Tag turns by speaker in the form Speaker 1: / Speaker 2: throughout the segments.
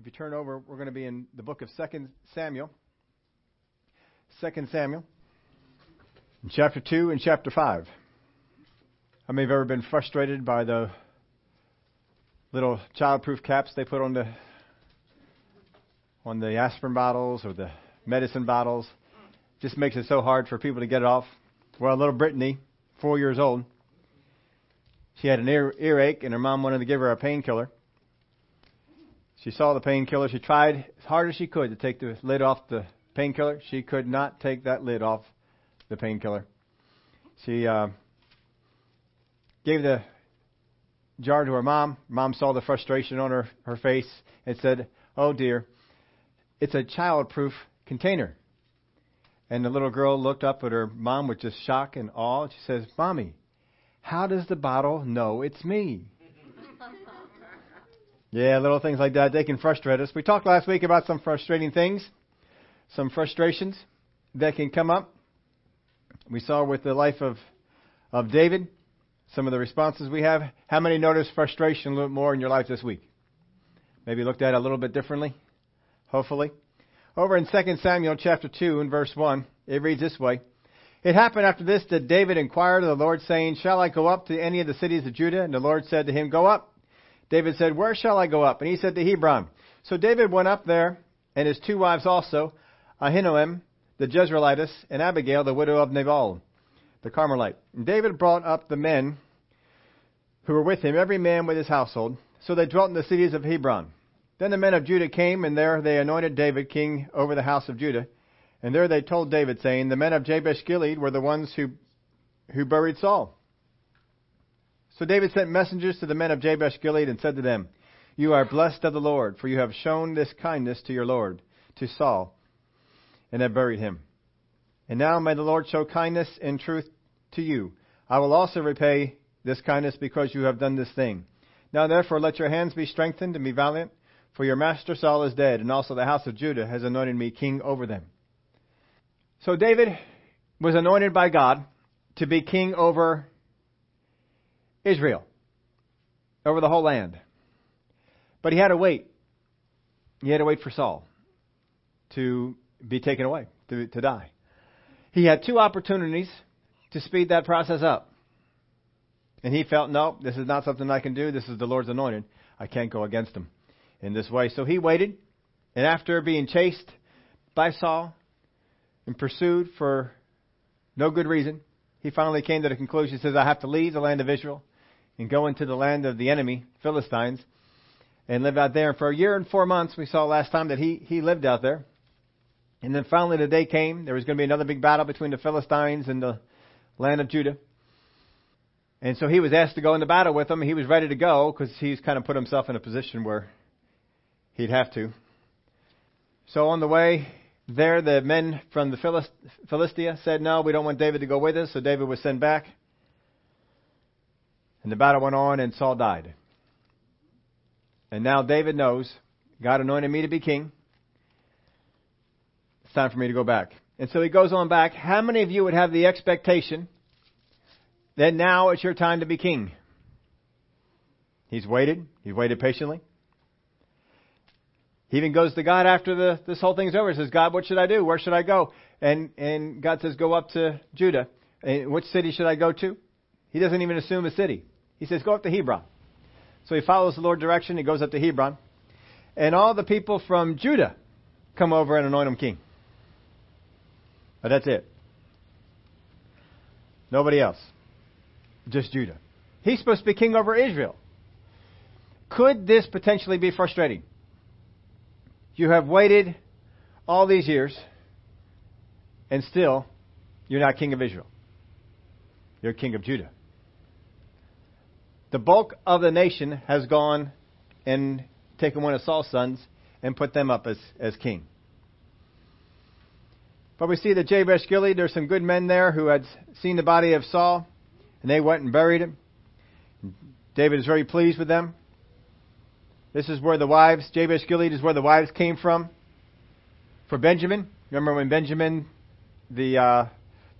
Speaker 1: If you turn over, we're going to be in the book of Second Samuel. Second Samuel, chapter two and chapter five. How many have ever been frustrated by the little childproof caps they put on the on the aspirin bottles or the medicine bottles? Just makes it so hard for people to get it off. Well, little Brittany, four years old, she had an ear, earache, and her mom wanted to give her a painkiller. She saw the painkiller. She tried as hard as she could to take the lid off the painkiller. She could not take that lid off the painkiller. She uh, gave the jar to her mom. Mom saw the frustration on her, her face and said, Oh dear, it's a child-proof container. And the little girl looked up at her mom with just shock and awe. She says, Mommy, how does the bottle know it's me? Yeah, little things like that, they can frustrate us. We talked last week about some frustrating things, some frustrations that can come up. We saw with the life of, of David, some of the responses we have. How many noticed frustration a little more in your life this week? Maybe looked at it a little bit differently, hopefully. Over in 2 Samuel chapter 2 and verse 1, it reads this way. It happened after this that David inquired of the Lord, saying, Shall I go up to any of the cities of Judah? And the Lord said to him, Go up. David said, Where shall I go up? And he said, To Hebron. So David went up there, and his two wives also, Ahinoam, the Jezreelitess, and Abigail, the widow of Nabal, the Carmelite. And David brought up the men who were with him, every man with his household. So they dwelt in the cities of Hebron. Then the men of Judah came, and there they anointed David king over the house of Judah. And there they told David, saying, The men of Jabesh Gilead were the ones who, who buried Saul. So David sent messengers to the men of Jabesh Gilead and said to them, You are blessed of the Lord, for you have shown this kindness to your Lord, to Saul, and have buried him. And now may the Lord show kindness and truth to you. I will also repay this kindness because you have done this thing. Now therefore let your hands be strengthened and be valiant, for your master Saul is dead, and also the house of Judah has anointed me king over them. So David was anointed by God to be king over Israel, over the whole land. But he had to wait. He had to wait for Saul to be taken away, to, to die. He had two opportunities to speed that process up. And he felt, no, this is not something I can do. This is the Lord's anointed. I can't go against him in this way. So he waited, and after being chased by Saul and pursued for no good reason, he finally came to the conclusion. He says, I have to leave the land of Israel and go into the land of the enemy, Philistines, and live out there. And for a year and four months, we saw last time that he, he lived out there. And then finally the day came, there was going to be another big battle between the Philistines and the land of Judah. And so he was asked to go into battle with them. He was ready to go because he's kind of put himself in a position where He'd have to. So on the way there, the men from the Philist- Philistia said, No, we don't want David to go with us. So David was sent back. And the battle went on, and Saul died. And now David knows God anointed me to be king. It's time for me to go back. And so he goes on back. How many of you would have the expectation that now it's your time to be king? He's waited. He's waited patiently. He even goes to God after the, this whole thing's over. He says, God, what should I do? Where should I go? And, and God says, go up to Judah. And which city should I go to? He doesn't even assume a city. He says, go up to Hebron. So he follows the Lord's direction. He goes up to Hebron. And all the people from Judah come over and anoint him king. But that's it. Nobody else. Just Judah. He's supposed to be king over Israel. Could this potentially be frustrating? You have waited all these years, and still, you're not king of Israel. You're king of Judah. The bulk of the nation has gone and taken one of Saul's sons and put them up as, as king. But we see that Jabesh Gilead, there's some good men there who had seen the body of Saul, and they went and buried him. David is very pleased with them. This is where the wives, Jabesh Gilead is where the wives came from. For Benjamin, remember when Benjamin, the uh,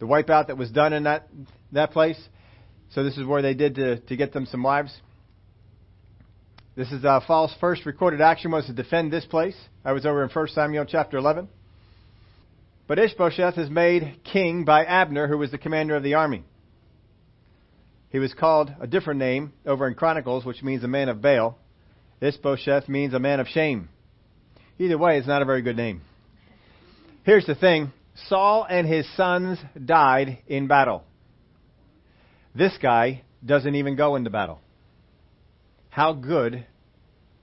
Speaker 1: the wipeout that was done in that that place. So this is where they did to to get them some wives. This is uh, first recorded action was to defend this place. I was over in 1 Samuel chapter 11. But Ishbosheth is made king by Abner, who was the commander of the army. He was called a different name over in Chronicles, which means a man of Baal. Ishbosheth means a man of shame. Either way, it's not a very good name. Here's the thing Saul and his sons died in battle. This guy doesn't even go into battle. How good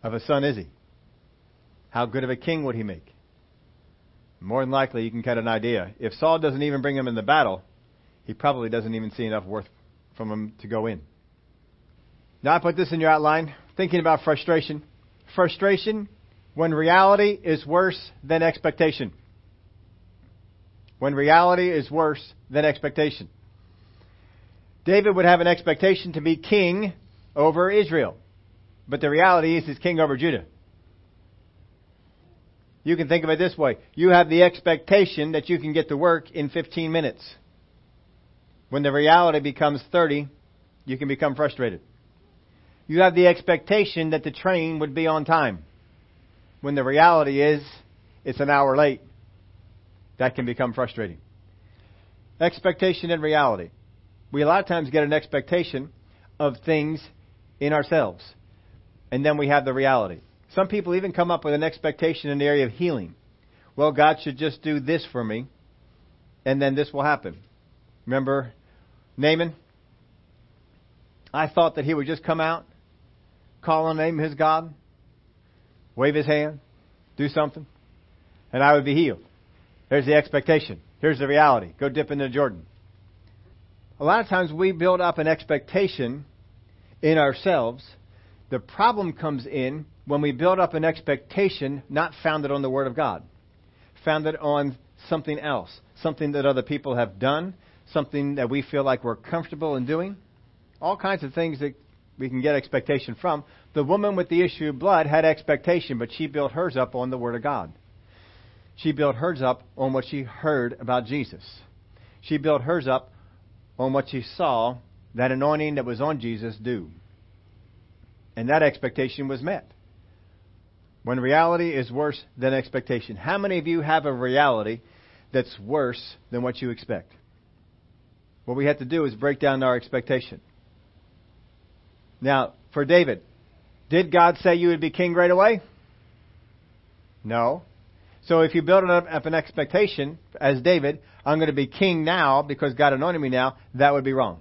Speaker 1: of a son is he? How good of a king would he make? More than likely, you can get an idea. If Saul doesn't even bring him in the battle, he probably doesn't even see enough worth from him to go in. Now, I put this in your outline, thinking about frustration. Frustration when reality is worse than expectation. When reality is worse than expectation. David would have an expectation to be king over Israel. But the reality is he's king over Judah. You can think of it this way. You have the expectation that you can get to work in 15 minutes. When the reality becomes 30, you can become frustrated. You have the expectation that the train would be on time. When the reality is it's an hour late, that can become frustrating. Expectation and reality. We a lot of times get an expectation of things in ourselves, and then we have the reality. Some people even come up with an expectation in the area of healing. Well, God should just do this for me, and then this will happen. Remember Naaman? I thought that he would just come out, call on the name of his God, wave his hand, do something, and I would be healed. There's the expectation. Here's the reality. Go dip into Jordan. A lot of times we build up an expectation in ourselves. The problem comes in when we build up an expectation not founded on the Word of God, founded on something else, something that other people have done, something that we feel like we're comfortable in doing, all kinds of things that we can get expectation from. The woman with the issue of blood had expectation, but she built hers up on the Word of God. She built hers up on what she heard about Jesus. She built hers up on what she saw that anointing that was on Jesus do. And that expectation was met when reality is worse than expectation. How many of you have a reality that's worse than what you expect? What we have to do is break down our expectation. Now, for David, did God say you would be king right away? No. So if you build up an expectation, as David, I'm going to be king now because God anointed me now, that would be wrong.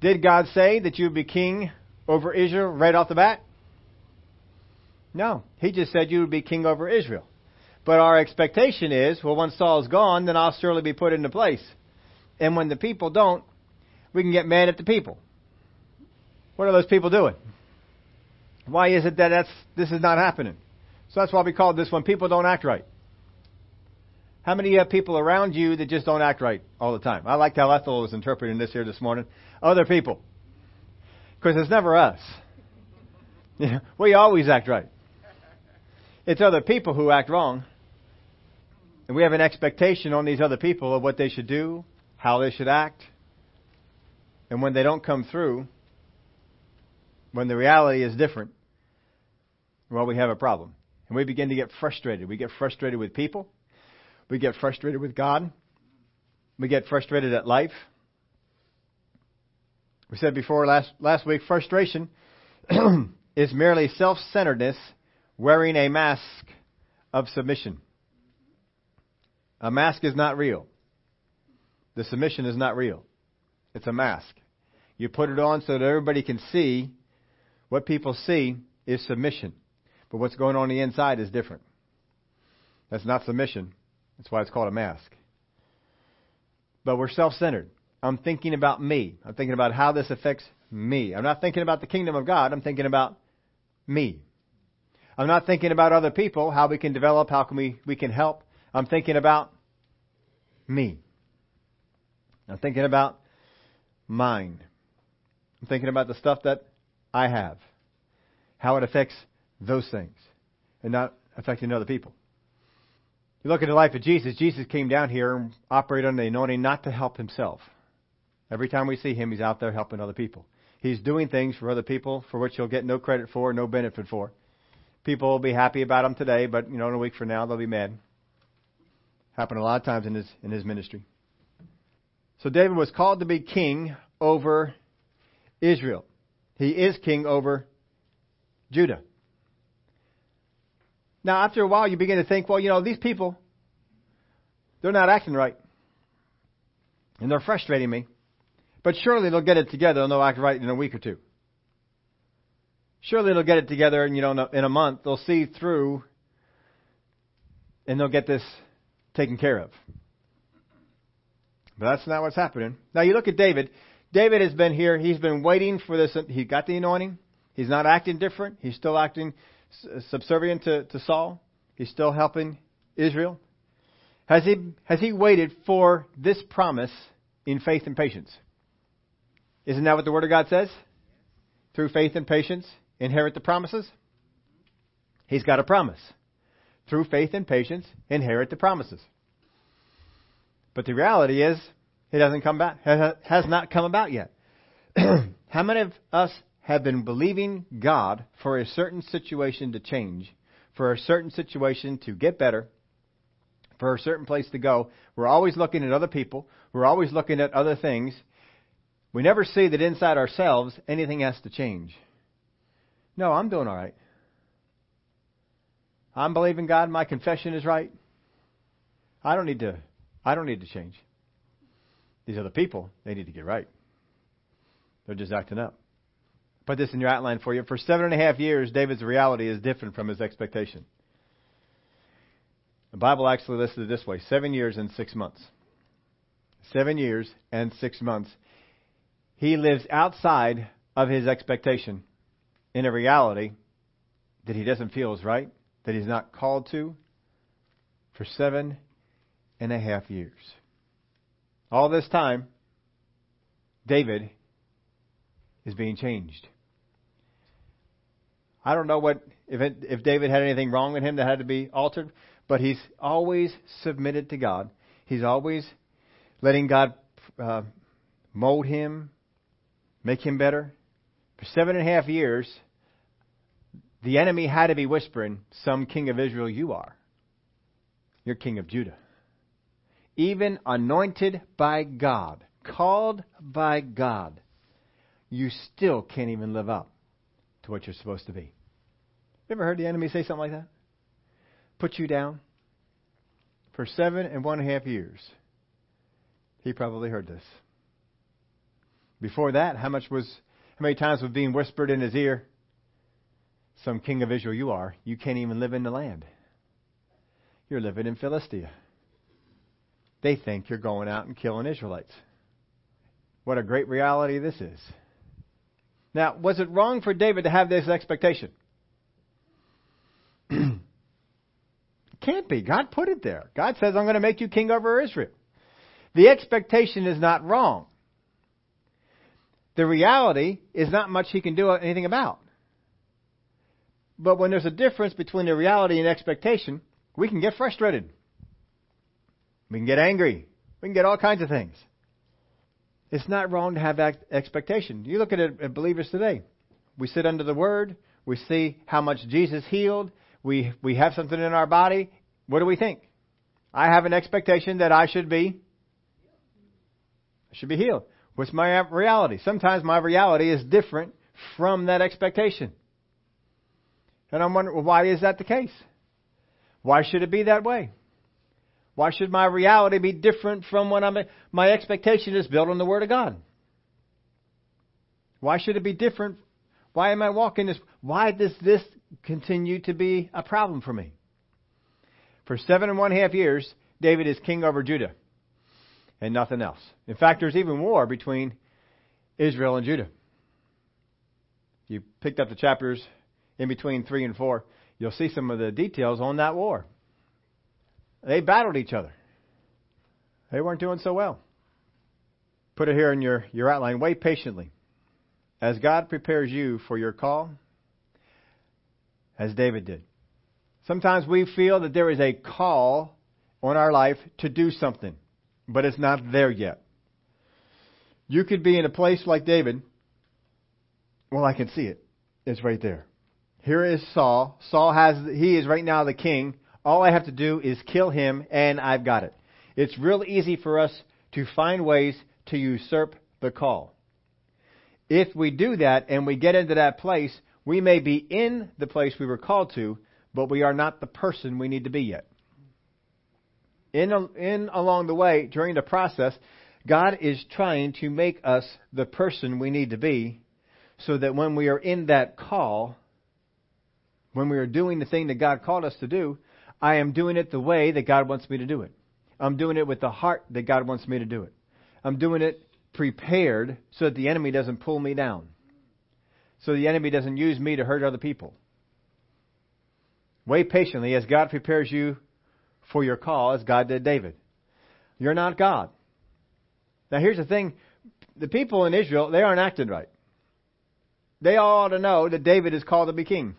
Speaker 1: Did God say that you would be king over Israel right off the bat? No. He just said you would be king over Israel. But our expectation is, well, once Saul's gone, then I'll surely be put into place. And when the people don't, we can get mad at the people. What are those people doing? Why is it that that's, this is not happening? So that's why we call this when people don't act right. How many have people around you that just don't act right all the time? I liked how Ethel was interpreting this here this morning. Other people. Because it's never us. We always act right. It's other people who act wrong. And we have an expectation on these other people of what they should do, how they should act. And when they don't come through, when the reality is different, well, we have a problem. And we begin to get frustrated. We get frustrated with people. We get frustrated with God. We get frustrated at life. We said before last, last week, frustration is merely self centeredness wearing a mask of submission. A mask is not real. The submission is not real. It's a mask. You put it on so that everybody can see what people see is submission. But what's going on, on the inside is different. That's not submission. That's why it's called a mask. But we're self centered. I'm thinking about me. I'm thinking about how this affects me. I'm not thinking about the kingdom of God. I'm thinking about me. I'm not thinking about other people, how we can develop, how can we, we can help. I'm thinking about me. I'm thinking about mine. I'm thinking about the stuff that I have, how it affects those things, and not affecting other people. You look at the life of Jesus, Jesus came down here and operated under the anointing not to help himself. Every time we see him, he's out there helping other people. He's doing things for other people for which he'll get no credit for, no benefit for. People will be happy about him today, but you know, in a week from now they'll be mad. Happened a lot of times in his in his ministry. So David was called to be king over Israel. He is king over Judah. Now, after a while, you begin to think, well, you know, these people, they're not acting right. And they're frustrating me. But surely they'll get it together and they'll act right in a week or two. Surely they'll get it together and, you know, in a month they'll see through and they'll get this taken care of. But that's not what's happening. Now you look at David. David has been here. He's been waiting for this. He got the anointing. He's not acting different. He's still acting subservient to, to Saul. He's still helping Israel. Has he, has he waited for this promise in faith and patience? Isn't that what the Word of God says? Through faith and patience, inherit the promises? He's got a promise. Through faith and patience, inherit the promises. But the reality is, it hasn't come back, has not come about yet. How many of us have been believing God for a certain situation to change, for a certain situation to get better, for a certain place to go? We're always looking at other people. We're always looking at other things. We never see that inside ourselves anything has to change. No, I'm doing all right. I'm believing God. My confession is right. I don't need to I don't need to change. These other people, they need to get right. They're just acting up. Put this in your outline for you. For seven and a half years, David's reality is different from his expectation. The Bible actually listed it this way seven years and six months. Seven years and six months. He lives outside of his expectation in a reality that he doesn't feel is right, that he's not called to for seven and a half years. All this time, David is being changed. I don't know what if it, if David had anything wrong with him that had to be altered, but he's always submitted to God. He's always letting God uh, mold him, make him better. For seven and a half years, the enemy had to be whispering, "Some king of Israel you are. You're king of Judah." even anointed by God, called by God, you still can't even live up to what you're supposed to be. You ever heard the enemy say something like that? Put you down? For seven and one half years, he probably heard this. Before that, how much was, how many times was being whispered in his ear, some king of Israel you are, you can't even live in the land. You're living in Philistia they think you're going out and killing Israelites. What a great reality this is. Now, was it wrong for David to have this expectation? Can't be. God put it there. God says, I'm going to make you king over Israel. The expectation is not wrong. The reality is not much he can do anything about. But when there's a difference between the reality and expectation, we can get frustrated. We can get angry. We can get all kinds of things. It's not wrong to have expectation. You look at, it, at believers today. We sit under the Word. We see how much Jesus healed. We, we have something in our body. What do we think? I have an expectation that I should be I should be healed. What's my reality? Sometimes my reality is different from that expectation. And I'm wondering, well, why is that the case? Why should it be that way? Why should my reality be different from what I'm, my expectation is built on the Word of God? Why should it be different? Why am I walking this? Why does this continue to be a problem for me? For seven and one half years, David is king over Judah and nothing else. In fact, there's even war between Israel and Judah. You picked up the chapters in between three and four, you'll see some of the details on that war. They battled each other. They weren't doing so well. Put it here in your, your outline. Wait patiently. As God prepares you for your call, as David did. Sometimes we feel that there is a call on our life to do something, but it's not there yet. You could be in a place like David Well, I can see it. It's right there. Here is Saul. Saul has, he is right now the king. All I have to do is kill him and I've got it. It's real easy for us to find ways to usurp the call. If we do that and we get into that place, we may be in the place we were called to, but we are not the person we need to be yet. In, in along the way, during the process, God is trying to make us the person we need to be so that when we are in that call, when we are doing the thing that God called us to do, I am doing it the way that God wants me to do it. I'm doing it with the heart that God wants me to do it. I'm doing it prepared so that the enemy doesn't pull me down. So the enemy doesn't use me to hurt other people. Wait patiently as God prepares you for your call, as God did David. You're not God. Now here's the thing. The people in Israel, they aren't acting right. They all ought to know that David is called to be king.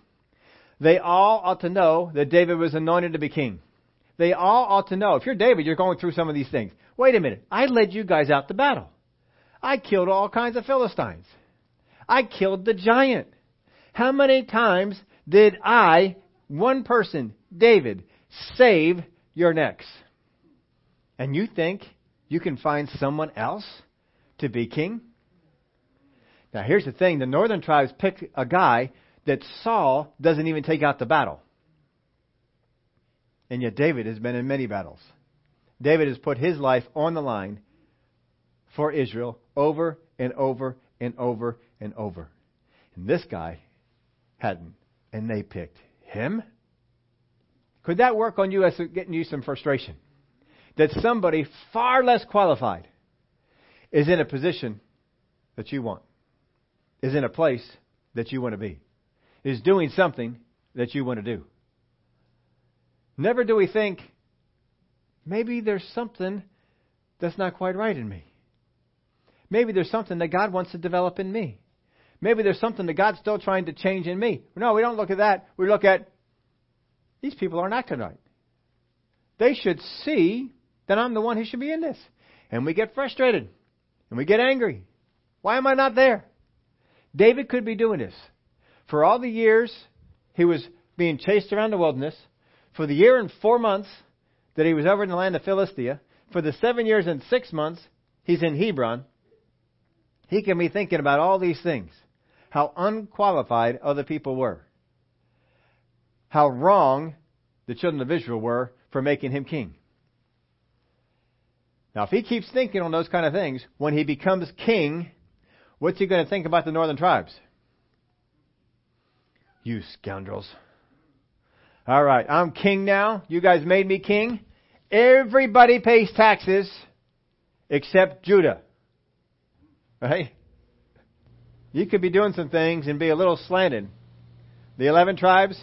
Speaker 1: They all ought to know that David was anointed to be king. They all ought to know. If you're David, you're going through some of these things. Wait a minute. I led you guys out to battle. I killed all kinds of Philistines. I killed the giant. How many times did I, one person, David, save your necks? And you think you can find someone else to be king? Now here's the thing, the northern tribes pick a guy that Saul doesn't even take out the battle. And yet David has been in many battles. David has put his life on the line for Israel over and over and over and over. And this guy hadn't. And they picked him? Could that work on you as getting you some frustration? That somebody far less qualified is in a position that you want, is in a place that you want to be, is doing something that you want to do. Never do we think, maybe there's something that's not quite right in me. Maybe there's something that God wants to develop in me. Maybe there's something that God's still trying to change in me. No, we don't look at that. We look at these people aren't acting right. They should see that I'm the one who should be in this. And we get frustrated. And we get angry. Why am I not there? David could be doing this. For all the years he was being chased around the wilderness, for the year and four months that he was over in the land of Philistia, for the seven years and six months he's in Hebron, he can be thinking about all these things. How unqualified other people were. How wrong the children of Israel were for making him king. Now, if he keeps thinking on those kind of things, when he becomes king, what's he going to think about the northern tribes? You scoundrels. All right, I'm king now. You guys made me king. Everybody pays taxes except Judah. Right? You could be doing some things and be a little slanted. The 11 tribes?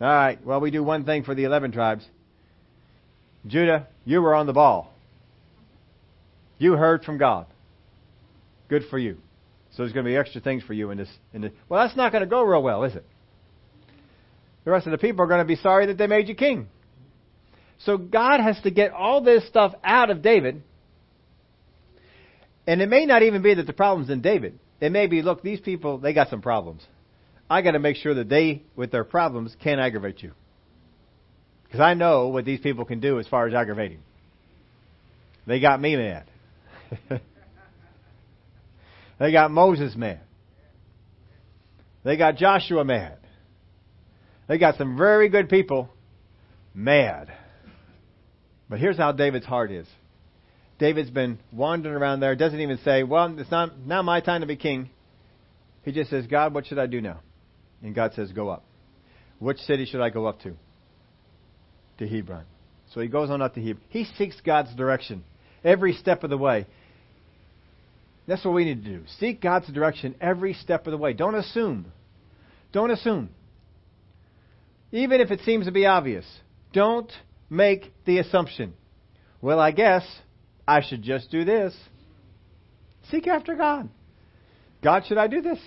Speaker 1: All right, well, we do one thing for the 11 tribes. Judah, you were on the ball. You heard from God. Good for you. So there's going to be extra things for you in this. In this. Well, that's not going to go real well, is it? The rest of the people are going to be sorry that they made you king. So God has to get all this stuff out of David and it may not even be that the problem's in David. It may be, look, these people, they got some problems. I got to make sure that they, with their problems, can't aggravate you. Because I know what these people can do as far as aggravating. They got me mad. they got Moses mad. They got Joshua mad. They got some very good people mad. But here's how David's heart is. David's been wandering around there, doesn't even say, Well, it's not now my time to be king. He just says, God, what should I do now? And God says, Go up. Which city should I go up to? To Hebron. So he goes on up to Hebron. He seeks God's direction every step of the way. That's what we need to do. Seek God's direction every step of the way. Don't assume. Don't assume. Even if it seems to be obvious, don't make the assumption. Well, I guess I should just do this. Seek after God. God, should I do this?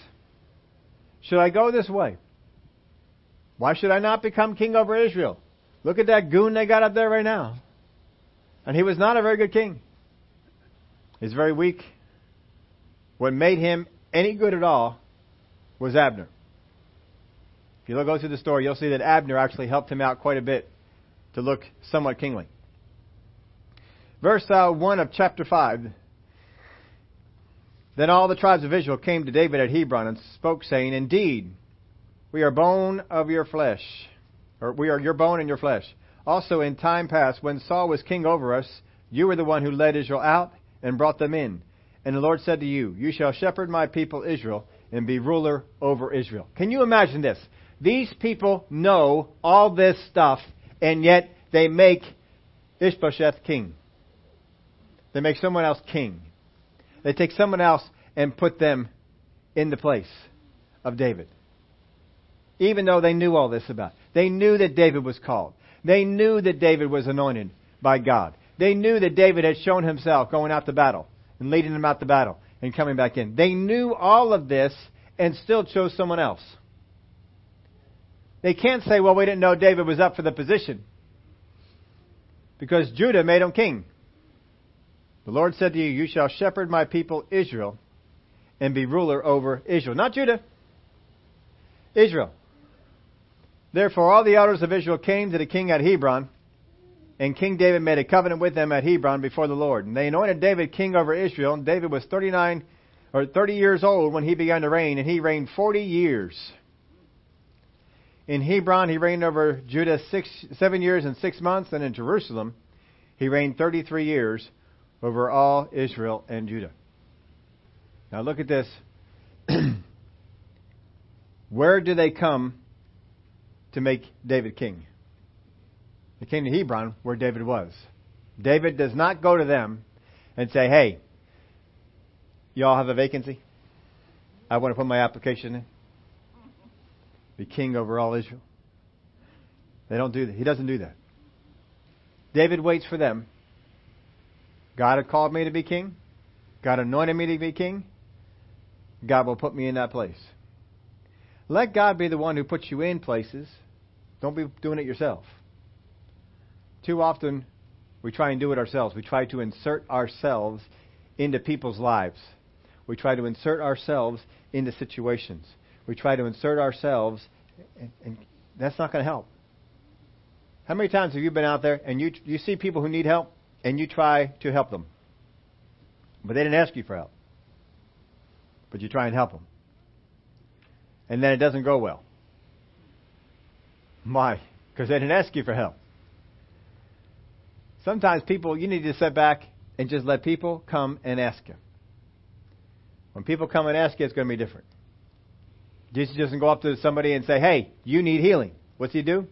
Speaker 1: Should I go this way? Why should I not become king over Israel? Look at that goon they got up there right now. And he was not a very good king. He's very weak. What made him any good at all was Abner. If you go through the story, you'll see that Abner actually helped him out quite a bit to look somewhat kingly. Verse uh, 1 of chapter 5. Then all the tribes of Israel came to David at Hebron and spoke, saying, Indeed, we are bone of your flesh, or we are your bone and your flesh. Also, in time past, when Saul was king over us, you were the one who led Israel out and brought them in. And the Lord said to you, You shall shepherd my people Israel and be ruler over Israel. Can you imagine this? These people know all this stuff, and yet they make Ishbosheth king. They make someone else king. They take someone else and put them in the place of David. Even though they knew all this about. It. They knew that David was called. They knew that David was anointed by God. They knew that David had shown himself going out to battle and leading them out to battle and coming back in. They knew all of this and still chose someone else. They can't say, well, we didn't know David was up for the position because Judah made him king. The Lord said to you, You shall shepherd my people Israel and be ruler over Israel. Not Judah, Israel. Therefore, all the elders of Israel came to the king at Hebron, and King David made a covenant with them at Hebron before the Lord. And they anointed David king over Israel. And David was 39 or 30 years old when he began to reign, and he reigned 40 years. In Hebron, he reigned over Judah six, seven years and six months, and in Jerusalem, he reigned 33 years over all Israel and Judah. Now look at this. Where do they come to make David king? They came to Hebron, where David was. David does not go to them and say, hey, y'all have a vacancy? I want to put my application in. Be king over all Israel. They don't do that. He doesn't do that. David waits for them. God had called me to be king. God anointed me to be king. God will put me in that place. Let God be the one who puts you in places. Don't be doing it yourself. Too often, we try and do it ourselves. We try to insert ourselves into people's lives. We try to insert ourselves into situations. We try to insert ourselves, and, and that's not going to help. How many times have you been out there and you you see people who need help and you try to help them, but they didn't ask you for help, but you try and help them, and then it doesn't go well. Why? Because they didn't ask you for help. Sometimes people, you need to sit back and just let people come and ask you. When people come and ask you, it's going to be different. Jesus doesn't go up to somebody and say, "Hey, you need healing." What's he do?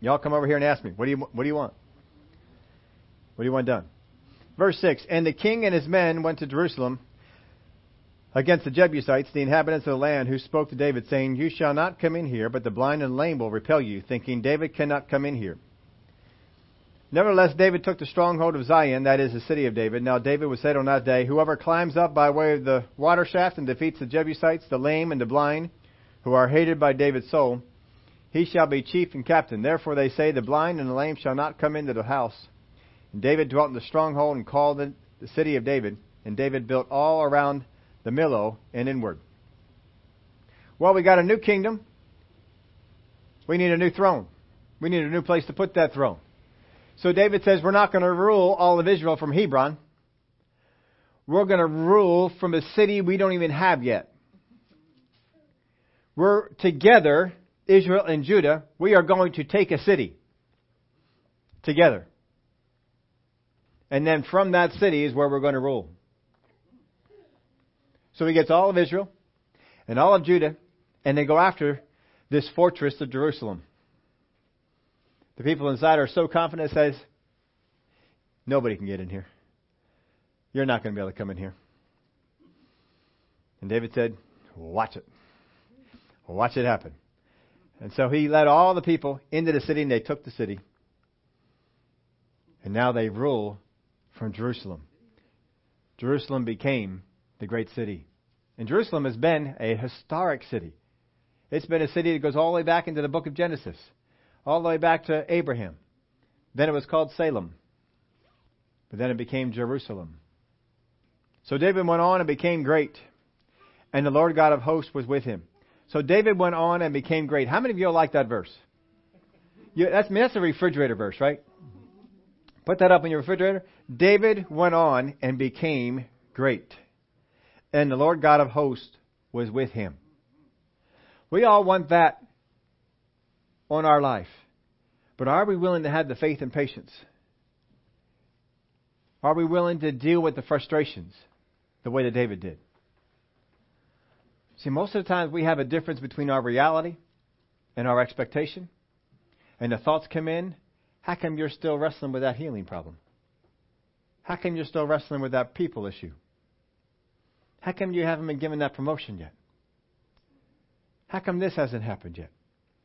Speaker 1: Y'all come over here and ask me, "What do you what do you want? What do you want done?" Verse 6, And the king and his men went to Jerusalem against the Jebusites, the inhabitants of the land, who spoke to David, saying, You shall not come in here, but the blind and lame will repel you, thinking, David cannot come in here. Nevertheless, David took the stronghold of Zion, that is the city of David. Now David was said on that day, Whoever climbs up by way of the water shaft and defeats the Jebusites, the lame and the blind, who are hated by David's soul, he shall be chief and captain. Therefore they say, The blind and the lame shall not come into the house. And David dwelt in the stronghold and called it the city of David. And David built all around the Millo and inward. Well, we got a new kingdom. We need a new throne. We need a new place to put that throne. So David says, We're not going to rule all of Israel from Hebron. We're going to rule from a city we don't even have yet. We're together, Israel and Judah, we are going to take a city together. And then from that city is where we're going to rule. So he gets all of Israel and all of Judah, and they go after this fortress of Jerusalem. The people inside are so confident, it says, nobody can get in here. You're not going to be able to come in here. And David said, watch it. Watch it happen. And so he led all the people into the city, and they took the city. And now they rule from Jerusalem. Jerusalem became the great city. And Jerusalem has been a historic city. It's been a city that goes all the way back into the book of Genesis all the way back to Abraham. Then it was called Salem. But then it became Jerusalem. So David went on and became great. and the Lord God of hosts was with him. So David went on and became great. How many of you like that verse? You, that's, I mean, that's a refrigerator verse, right? Put that up in your refrigerator. David went on and became great. And the Lord God of hosts was with him. We all want that on our life. But are we willing to have the faith and patience? Are we willing to deal with the frustrations the way that David did? See, most of the times we have a difference between our reality and our expectation. And the thoughts come in. How come you're still wrestling with that healing problem? How come you're still wrestling with that people issue? How come you haven't been given that promotion yet? How come this hasn't happened yet?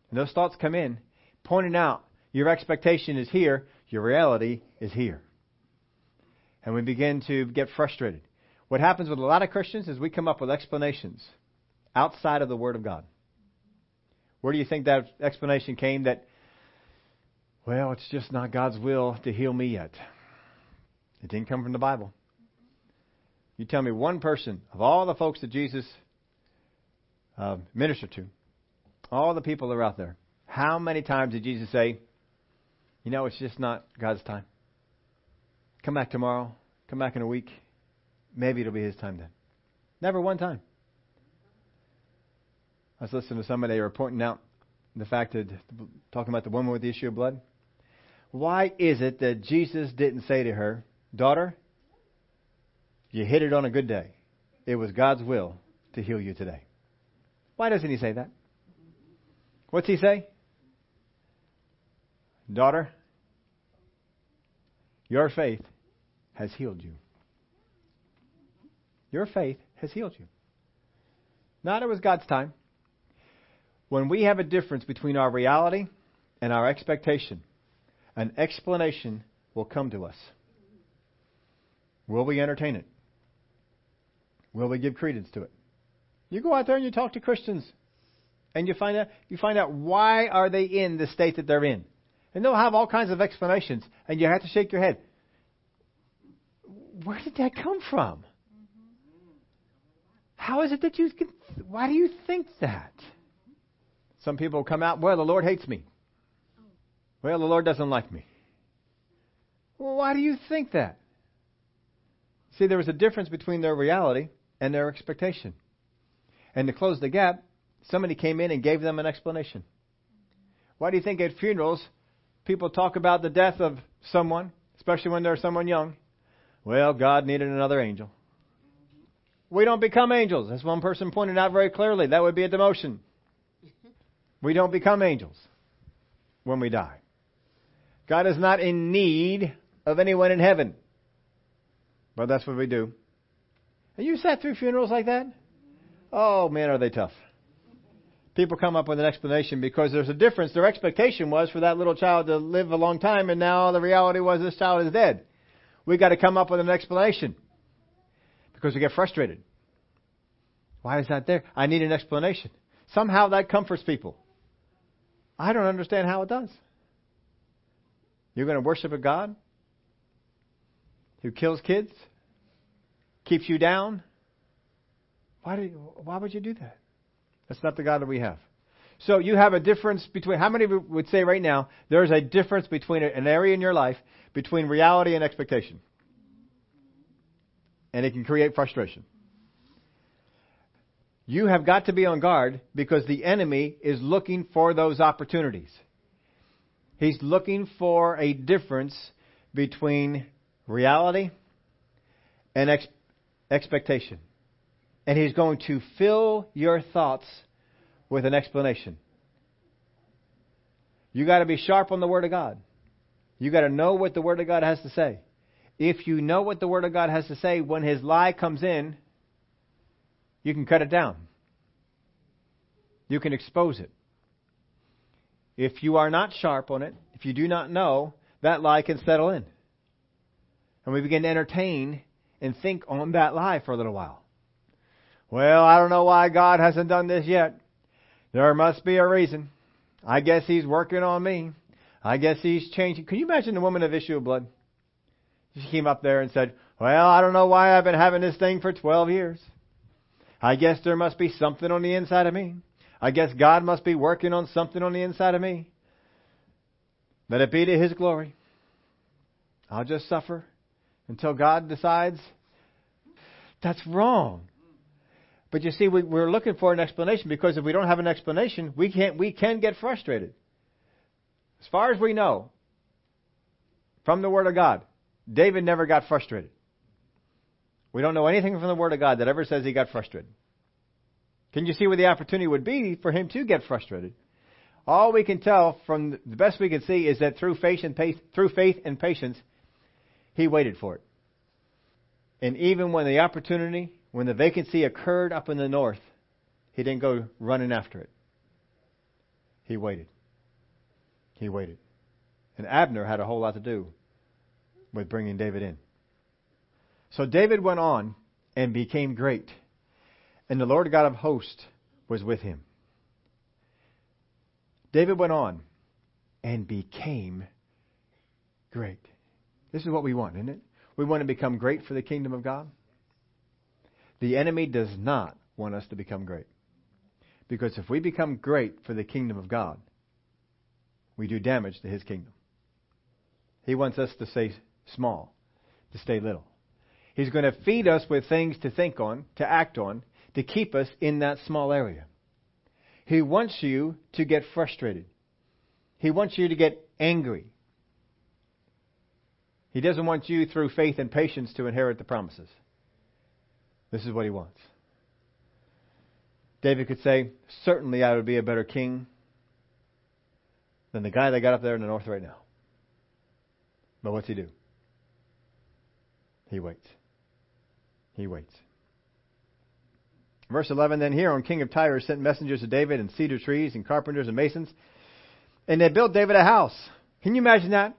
Speaker 1: And those thoughts come in, pointing out your expectation is here, your reality is here. And we begin to get frustrated. What happens with a lot of Christians is we come up with explanations outside of the Word of God. Where do you think that explanation came that, well, it's just not God's will to heal me yet? It didn't come from the Bible. You tell me one person of all the folks that Jesus uh, ministered to, all the people that are out there, how many times did Jesus say, you know, it's just not God's time? Come back tomorrow. Come back in a week. Maybe it'll be His time then. Never one time. I was listening to somebody, they were pointing out the fact that, talking about the woman with the issue of blood. Why is it that Jesus didn't say to her, Daughter, you hit it on a good day. It was God's will to heal you today. Why doesn't he say that? What's he say? Daughter, your faith has healed you. Your faith has healed you. Not it was God's time. When we have a difference between our reality and our expectation, an explanation will come to us. Will we entertain it? Will we give credence to it? You go out there and you talk to Christians and you find out you find out why are they in the state that they're in. And they'll have all kinds of explanations and you have to shake your head. Where did that come from? How is it that you can why do you think that? Some people come out, well, the Lord hates me. Well, the Lord doesn't like me. Well, why do you think that? See, there was a difference between their reality and their expectation. And to close the gap, somebody came in and gave them an explanation. Why do you think at funerals people talk about the death of someone, especially when there's someone young? Well, God needed another angel. We don't become angels. As one person pointed out very clearly, that would be a demotion. We don't become angels when we die. God is not in need of anyone in heaven. But that's what we do. And you sat through funerals like that? Oh man, are they tough. People come up with an explanation because there's a difference. Their expectation was for that little child to live a long time, and now the reality was this child is dead. We've got to come up with an explanation because we get frustrated. Why is that there? I need an explanation. Somehow that comforts people. I don't understand how it does. You're going to worship a God who kills kids? keeps you down, why, do you, why would you do that? That's not the God that we have. So you have a difference between, how many would say right now, there's a difference between an area in your life between reality and expectation? And it can create frustration. You have got to be on guard because the enemy is looking for those opportunities. He's looking for a difference between reality and expectation expectation. And he's going to fill your thoughts with an explanation. You got to be sharp on the Word of God. You got to know what the Word of God has to say. If you know what the Word of God has to say, when his lie comes in, you can cut it down. You can expose it. If you are not sharp on it, if you do not know, that lie can settle in. And we begin to entertain and think on that lie for a little while. Well, I don't know why God hasn't done this yet. There must be a reason. I guess He's working on me. I guess He's changing. Can you imagine the woman of issue of blood? She came up there and said, Well, I don't know why I've been having this thing for 12 years. I guess there must be something on the inside of me. I guess God must be working on something on the inside of me. Let it be to His glory. I'll just suffer until God decides. That's wrong. But you see, we, are looking for an explanation because if we don't have an explanation, we can't. We can get frustrated. As far as we know, from the Word of God, David never got frustrated. We don't know anything from the Word of God that ever says he got frustrated. Can you see where the opportunity would be for him to get frustrated? All we can tell from the best we can see is that through faith and, through faith and patience, he waited for it. And even when the opportunity, when the vacancy occurred up in the north, he didn't go running after it. He waited. He waited. And Abner had a whole lot to do with bringing David in. So David went on and became great, and the Lord God of hosts was with him. David went on and became great. This is what we want, isn't it? We want to become great for the kingdom of God. The enemy does not want us to become great. Because if we become great for the kingdom of God, we do damage to his kingdom. He wants us to stay small, to stay little. He's going to feed us with things to think on, to act on, to keep us in that small area. He wants you to get frustrated. He wants you to get angry. He doesn't want you, through faith and patience, to inherit the promises. This is what he wants. David could say, Certainly I would be a better king than the guy that got up there in the north right now. But what's he do? He waits. He waits. Verse 11 Then here, Hiram, king of Tyre, sent messengers to David and cedar trees and carpenters and masons, and they built David a house. Can you imagine that?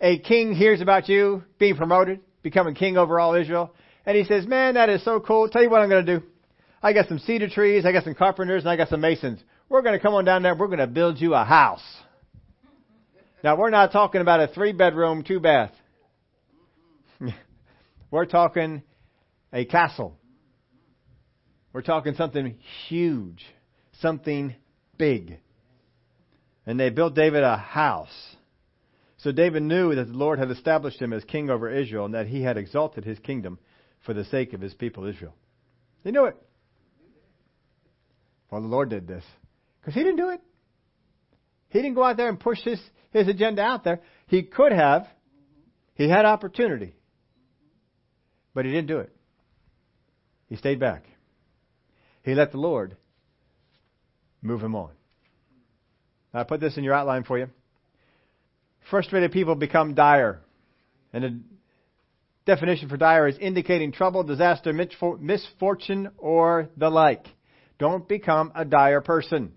Speaker 1: A king hears about you being promoted, becoming king over all Israel, and he says, Man, that is so cool. Tell you what I'm going to do. I got some cedar trees, I got some carpenters, and I got some masons. We're going to come on down there, we're going to build you a house. Now, we're not talking about a three bedroom, two bath. we're talking a castle. We're talking something huge, something big. And they built David a house. So David knew that the Lord had established him as king over Israel and that he had exalted his kingdom for the sake of his people Israel. He knew it. Well, the Lord did this. Because he didn't do it. He didn't go out there and push his, his agenda out there. He could have. He had opportunity. But he didn't do it. He stayed back. He let the Lord move him on. I put this in your outline for you. Frustrated people become dire. And definition for dire is indicating trouble, disaster, misfortune, or the like. Don't become a dire person.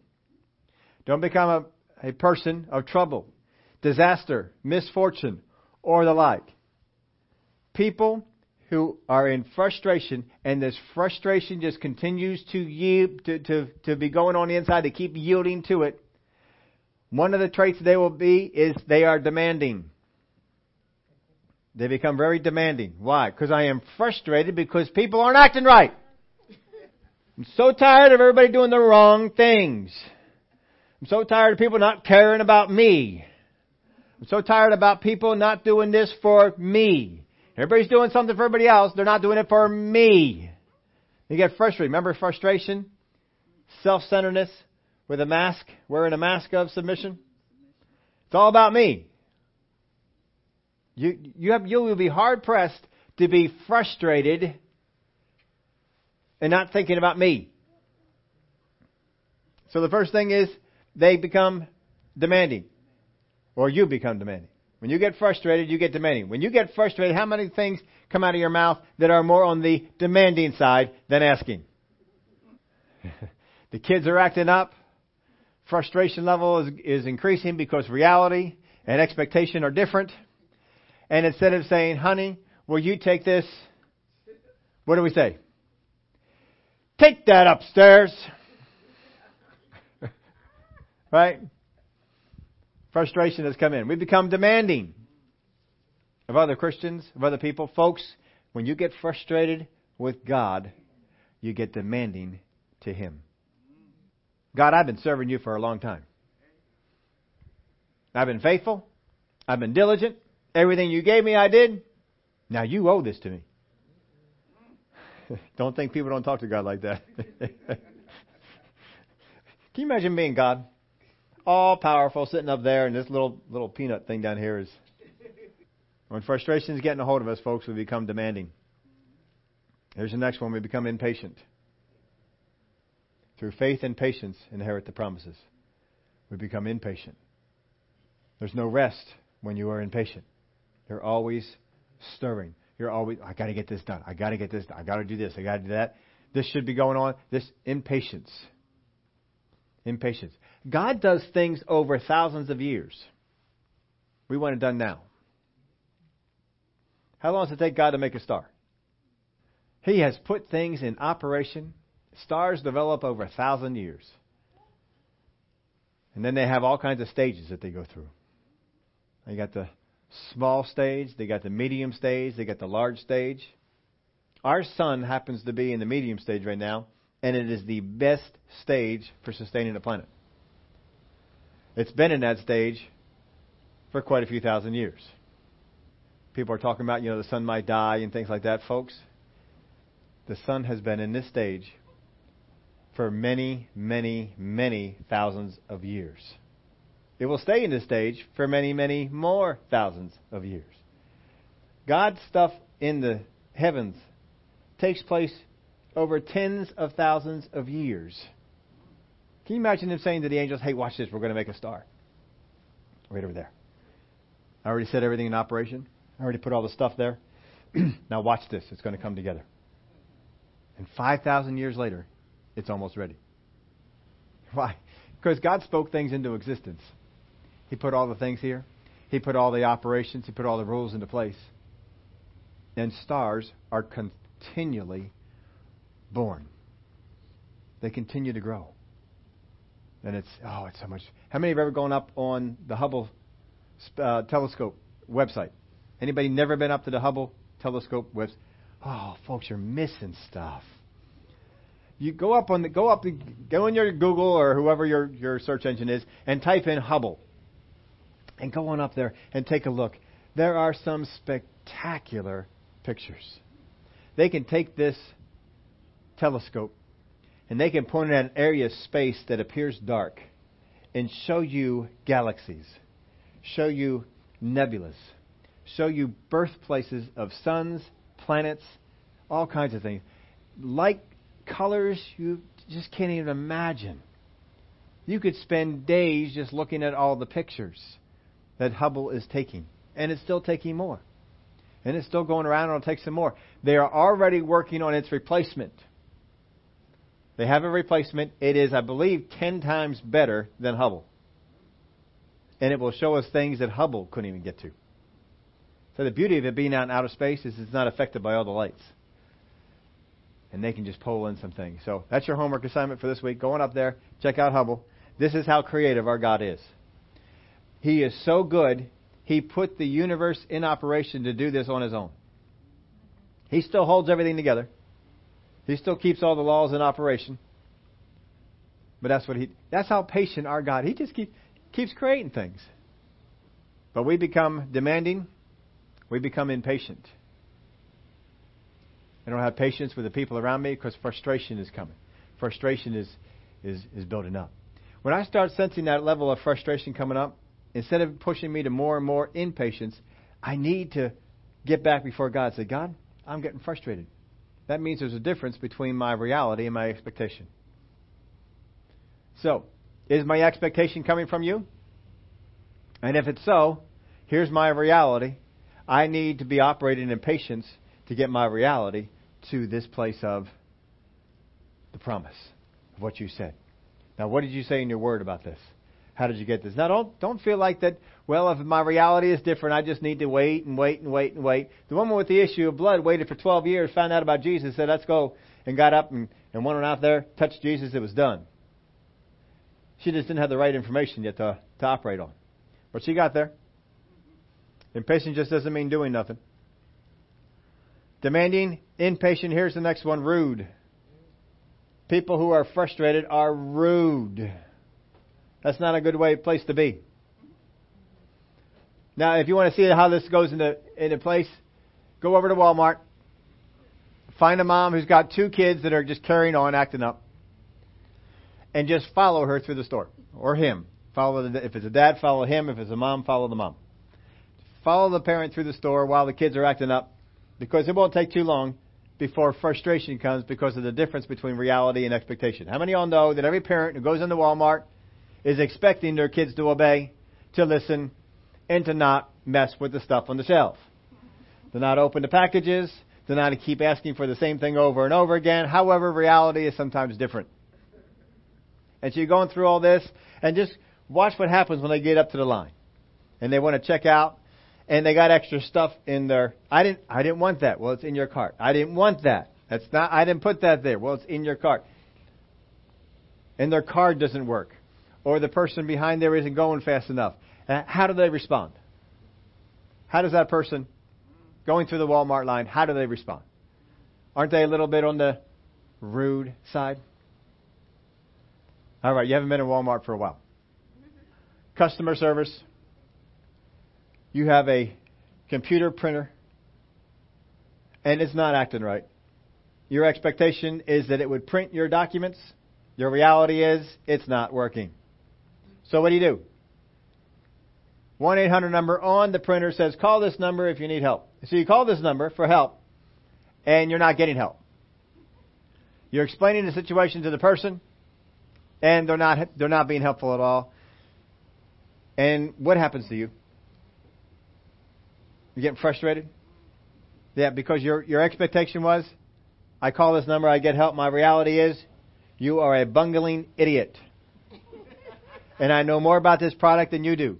Speaker 1: Don't become a, a person of trouble, disaster, misfortune, or the like. People who are in frustration, and this frustration just continues to, yield, to, to, to be going on the inside, they keep yielding to it. One of the traits they will be is they are demanding. They become very demanding. Why? Because I am frustrated because people aren't acting right. I'm so tired of everybody doing the wrong things. I'm so tired of people not caring about me. I'm so tired about people not doing this for me. Everybody's doing something for everybody else. They're not doing it for me. You get frustrated. Remember frustration? Self-centeredness with a mask, wearing a mask of submission? It's all about me. You, you, have, you will be hard pressed to be frustrated and not thinking about me. So the first thing is they become demanding, or you become demanding. When you get frustrated, you get demanding. When you get frustrated, how many things come out of your mouth that are more on the demanding side than asking? the kids are acting up. Frustration level is, is increasing because reality and expectation are different. And instead of saying, honey, will you take this? What do we say? Take that upstairs. right? frustration has come in. We become demanding of other Christians, of other people. Folks, when you get frustrated with God, you get demanding to Him. God, I've been serving you for a long time. I've been faithful. I've been diligent. Everything you gave me, I did. Now you owe this to me. don't think people don't talk to God like that. Can you imagine being God? All powerful, sitting up there, and this little little peanut thing down here is. When frustration is getting a hold of us, folks, we become demanding. Here's the next one: we become impatient. Through faith and patience, inherit the promises. We become impatient. There's no rest when you are impatient. You're always stirring. You're always, I got to get this done. I got to get this done. I got to do this. I got to do that. This should be going on. This impatience. Impatience. God does things over thousands of years. We want it done now. How long does it take God to make a star? He has put things in operation Stars develop over a thousand years. And then they have all kinds of stages that they go through. They got the small stage, they got the medium stage, they got the large stage. Our sun happens to be in the medium stage right now, and it is the best stage for sustaining the planet. It's been in that stage for quite a few thousand years. People are talking about, you know, the sun might die and things like that, folks. The sun has been in this stage for many, many, many thousands of years. It will stay in this stage for many, many more thousands of years. God's stuff in the heavens takes place over tens of thousands of years. Can you imagine him saying to the angels, Hey, watch this, we're going to make a star? Right over there. I already set everything in operation. I already put all the stuff there. now watch this, it's going to come together. And 5,000 years later, it's almost ready. Why? Because God spoke things into existence. He put all the things here. He put all the operations. He put all the rules into place. And stars are continually born. They continue to grow. And it's, oh, it's so much. How many have ever gone up on the Hubble uh, telescope website? Anybody never been up to the Hubble telescope website? Oh, folks, you're missing stuff you go up on the go up the, go in your Google or whoever your your search engine is and type in Hubble. And go on up there and take a look. There are some spectacular pictures. They can take this telescope and they can point it at an area of space that appears dark and show you galaxies, show you nebulas, show you birthplaces of suns, planets, all kinds of things. Like colors you just can't even imagine. You could spend days just looking at all the pictures that Hubble is taking, and it's still taking more. And it's still going around, and it'll take some more. They are already working on its replacement. They have a replacement. It is, I believe, 10 times better than Hubble. And it will show us things that Hubble couldn't even get to. So the beauty of it being out in outer space is it's not affected by all the lights and they can just pull in some things. So that's your homework assignment for this week. Going up there, check out Hubble. This is how creative our God is. He is so good, He put the universe in operation to do this on His own. He still holds everything together. He still keeps all the laws in operation. But that's what he that's how patient our God. He just keep, keeps creating things. But we become demanding, we become impatient. I don't have patience with the people around me because frustration is coming. Frustration is, is, is building up. When I start sensing that level of frustration coming up, instead of pushing me to more and more impatience, I need to get back before God and say, God, I'm getting frustrated. That means there's a difference between my reality and my expectation. So, is my expectation coming from you? And if it's so, here's my reality. I need to be operating in patience to get my reality to this place of the promise of what you said. Now, what did you say in your word about this? How did you get this? Now, don't don't feel like that. Well, if my reality is different, I just need to wait and wait and wait and wait. The woman with the issue of blood waited for 12 years, found out about Jesus, said, "Let's go," and got up and, and went on out there, touched Jesus. It was done. She just didn't have the right information yet to to operate on, but she got there. Impatient just doesn't mean doing nothing. Demanding, impatient. Here's the next one rude. People who are frustrated are rude. That's not a good way place to be. Now, if you want to see how this goes into into place, go over to Walmart. Find a mom who's got two kids that are just carrying on, acting up, and just follow her through the store or him. Follow the, if it's a dad, follow him. If it's a mom, follow the mom. Follow the parent through the store while the kids are acting up, because it won't take too long before frustration comes because of the difference between reality and expectation. How many of y'all know that every parent who goes into Walmart is expecting their kids to obey, to listen, and to not mess with the stuff on the shelf? To not open the packages, to not keep asking for the same thing over and over again. However, reality is sometimes different. And so you're going through all this, and just watch what happens when they get up to the line. And they want to check out, and they got extra stuff in their I didn't I didn't want that. Well, it's in your cart. I didn't want that. That's not I didn't put that there. Well, it's in your cart. And their card doesn't work. Or the person behind there isn't going fast enough. Uh, how do they respond? How does that person going through the Walmart line, how do they respond? Aren't they a little bit on the rude side? All right, you haven't been in Walmart for a while. Customer service, you have a computer printer and it's not acting right. Your expectation is that it would print your documents. Your reality is it's not working. So what do you do? 1 800 number on the printer says, call this number if you need help. So you call this number for help, and you're not getting help. You're explaining the situation to the person, and they're not, they're not being helpful at all. And what happens to you? You're getting frustrated? Yeah, because your, your expectation was, I call this number, I get help. My reality is, you are a bungling idiot. And I know more about this product than you do.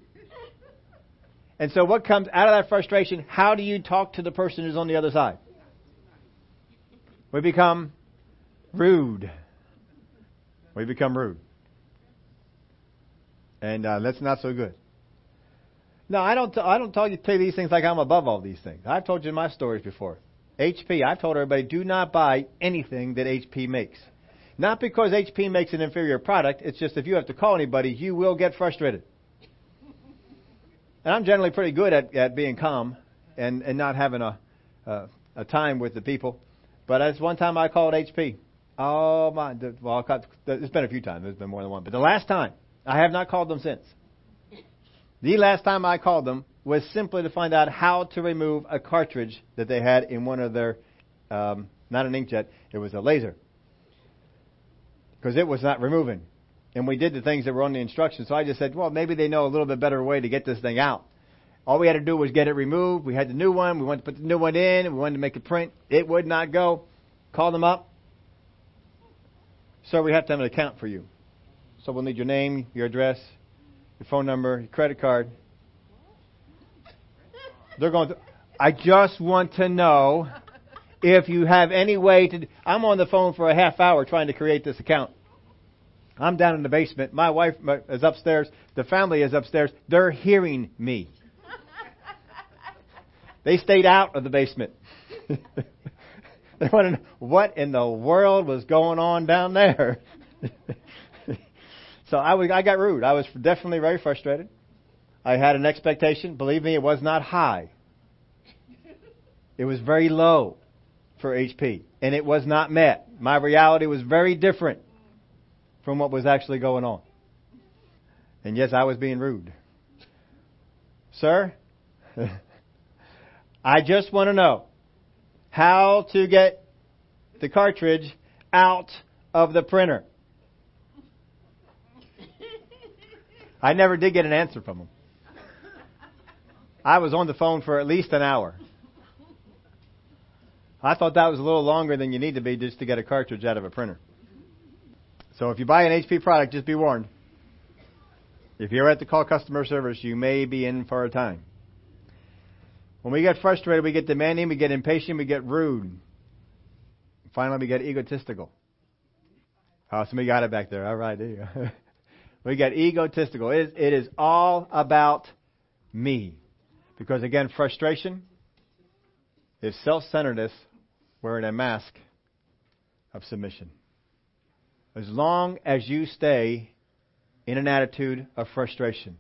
Speaker 1: And so what comes out of that frustration, how do you talk to the person who's on the other side? We become rude. We become rude. And uh, that's not so good. No, I don't. T- I don't tell you, tell these things like I'm above all these things. I've told you my stories before. HP. I've told everybody, do not buy anything that HP makes. Not because HP makes an inferior product. It's just if you have to call anybody, you will get frustrated. And I'm generally pretty good at, at being calm and, and not having a, a a time with the people. But that's one time I called HP. Oh my! Well, it's been a few times. There's been more than one. But the last time, I have not called them since. The last time I called them was simply to find out how to remove a cartridge that they had in one of their, um, not an inkjet, it was a laser. Because it was not removing. And we did the things that were on the instructions. So I just said, well, maybe they know a little bit better way to get this thing out. All we had to do was get it removed. We had the new one. We wanted to put the new one in. We wanted to make a print. It would not go. Call them up. So we have to have an account for you. So we'll need your name, your address, your phone number, your credit card. They're going to, I just want to know if you have any way to. I'm on the phone for a half hour trying to create this account. I'm down in the basement. My wife uh, is upstairs. The family is upstairs. They're hearing me. They stayed out of the basement. they want to know what in the world was going on down there. So I, was, I got rude. I was definitely very frustrated. I had an expectation. Believe me, it was not high. It was very low for HP. And it was not met. My reality was very different from what was actually going on. And yes, I was being rude. Sir, I just want to know how to get the cartridge out of the printer. I never did get an answer from him. I was on the phone for at least an hour. I thought that was a little longer than you need to be just to get a cartridge out of a printer. So if you buy an HP product, just be warned. If you're at the call customer service, you may be in for a time. When we get frustrated, we get demanding, we get impatient, we get rude. Finally, we get egotistical. Oh, somebody got it back there. All right, there you go. We get egotistical. It is, it is all about me. Because again, frustration is self centeredness wearing a mask of submission. As long as you stay in an attitude of frustration,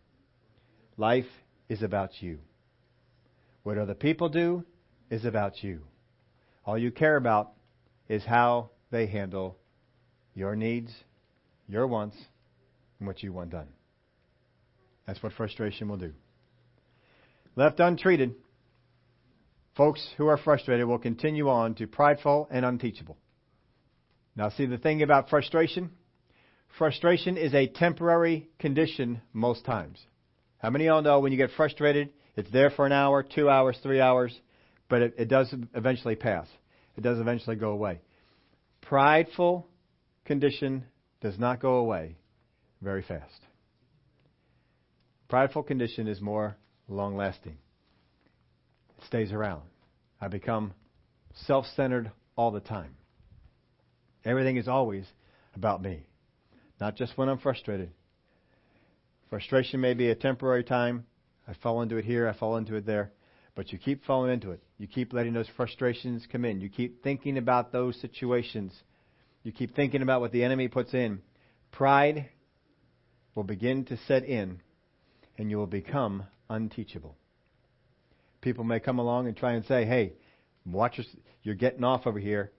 Speaker 1: life is about you. What other people do is about you. All you care about is how they handle your needs, your wants, and what you want done. That's what frustration will do. Left untreated, folks who are frustrated will continue on to prideful and unteachable. Now, see the thing about frustration? Frustration is a temporary condition most times. How many of y'all know when you get frustrated, it's there for an hour, two hours, three hours, but it, it does eventually pass. It does eventually go away. Prideful condition does not go away very fast. Prideful condition is more long lasting. Stays around. I become self centered all the time. Everything is always about me, not just when I'm frustrated. Frustration may be a temporary time. I fall into it here, I fall into it there. But you keep falling into it. You keep letting those frustrations come in. You keep thinking about those situations. You keep thinking about what the enemy puts in. Pride will begin to set in, and you will become unteachable. People may come along and try and say, hey, watch your, you're getting off over here.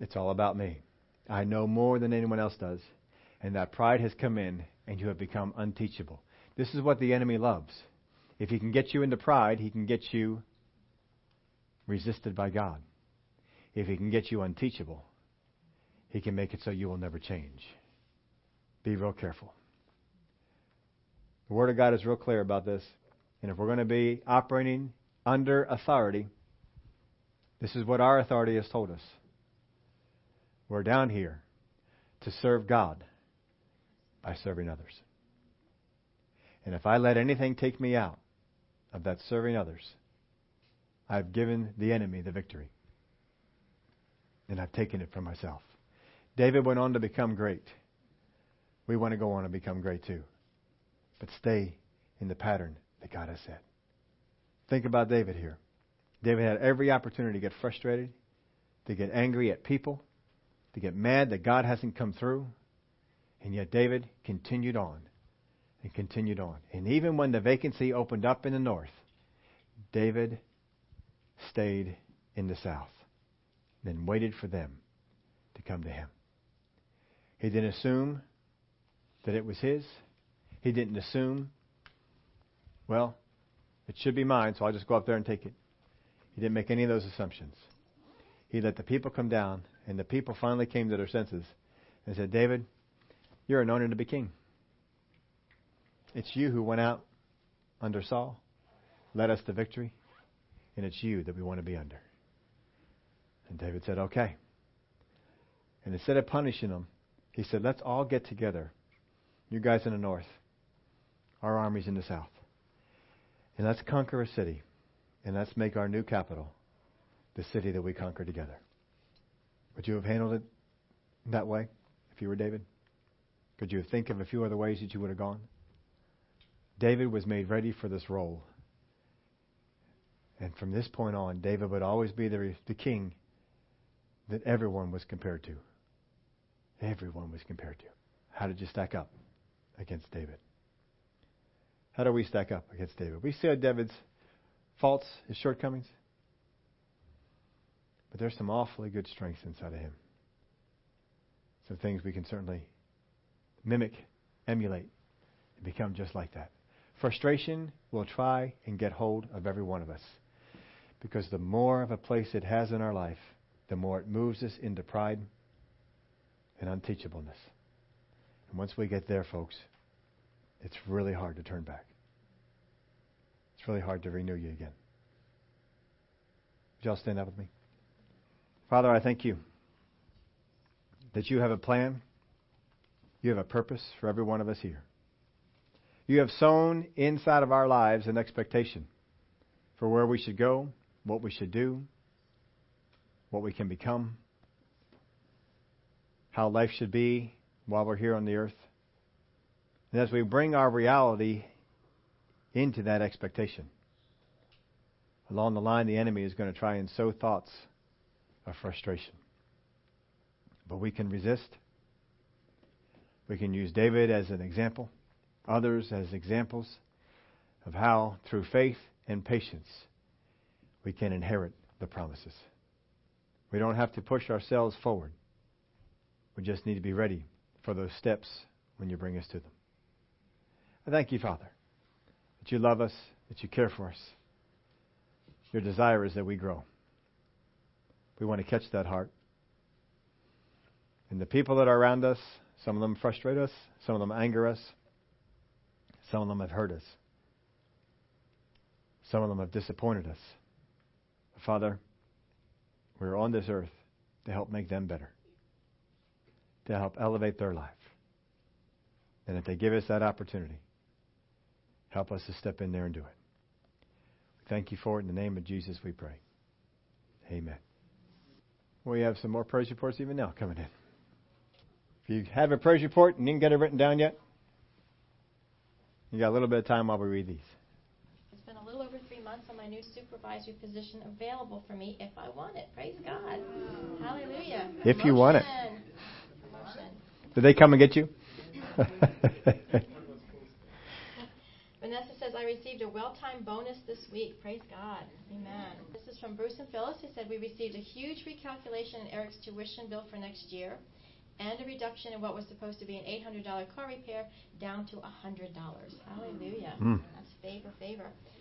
Speaker 1: It's all about me. I know more than anyone else does. And that pride has come in, and you have become unteachable. This is what the enemy loves. If he can get you into pride, he can get you resisted by God. If he can get you unteachable, he can make it so you will never change. Be real careful. The Word of God is real clear about this. And if we're going to be operating under authority, this is what our authority has told us. We're down here to serve God by serving others. And if I let anything take me out of that serving others, I've given the enemy the victory. And I've taken it from myself. David went on to become great. We want to go on and become great too. But stay in the pattern that God has said. Think about David here. David had every opportunity to get frustrated, to get angry at people, to get mad that God hasn't come through. And yet David continued on and continued on. And even when the vacancy opened up in the north, David stayed in the south, then waited for them to come to him. He didn't assume that it was his. He didn't assume, well, it should be mine, so I'll just go up there and take it. He didn't make any of those assumptions. He let the people come down, and the people finally came to their senses and said, David, you're anointed to be king. It's you who went out under Saul, led us to victory, and it's you that we want to be under. And David said, Okay. And instead of punishing them, he said, Let's all get together. You guys in the north, our armies in the south. And let's conquer a city. And let's make our new capital the city that we conquer together. Would you have handled it that way if you were David? Could you think of a few other ways that you would have gone? David was made ready for this role. And from this point on, David would always be the, the king that everyone was compared to. Everyone was compared to. How did you stack up against David? How do we stack up against David? We see David's faults, his shortcomings, but there's some awfully good strengths inside of him. Some things we can certainly mimic, emulate, and become just like that. Frustration will try and get hold of every one of us. Because the more of a place it has in our life, the more it moves us into pride and unteachableness. And once we get there, folks, it's really hard to turn back. It's really hard to renew you again. Would y'all stand up with me? Father, I thank you that you have a plan, you have a purpose for every one of us here. You have sown inside of our lives an expectation for where we should go, what we should do, what we can become, how life should be while we're here on the earth. And as we bring our reality into that expectation, along the line, the enemy is going to try and sow thoughts of frustration. But we can resist We can use David as an example, others as examples of how, through faith and patience, we can inherit the promises. We don't have to push ourselves forward. We just need to be ready for those steps when you bring us to them. I thank you, Father, that you love us, that you care for us. Your desire is that we grow. We want to catch that heart. And the people that are around us, some of them frustrate us, some of them anger us, some of them have hurt us, some of them have disappointed us. Father, we're on this earth to help make them better, to help elevate their life. And if they give us that opportunity, help us to step in there and do it. Thank you for it. In the name of Jesus, we pray. Amen. We have some more praise reports even now coming in. If you have a praise report and didn't get it written down yet, you got a little bit of time while we read these.
Speaker 2: It's been a little over three months on my new supervisory position available for me if I want it. Praise God. Hallelujah.
Speaker 1: If you want it.
Speaker 2: Promotion.
Speaker 1: Did they come and get you?
Speaker 2: Received a well timed bonus this week. Praise God. Amen. This is from Bruce and Phyllis, who said, We received a huge recalculation in Eric's tuition bill for next year and a reduction in what was supposed to be an $800 car repair down to $100. Hallelujah.
Speaker 1: Mm.
Speaker 2: That's favor, favor.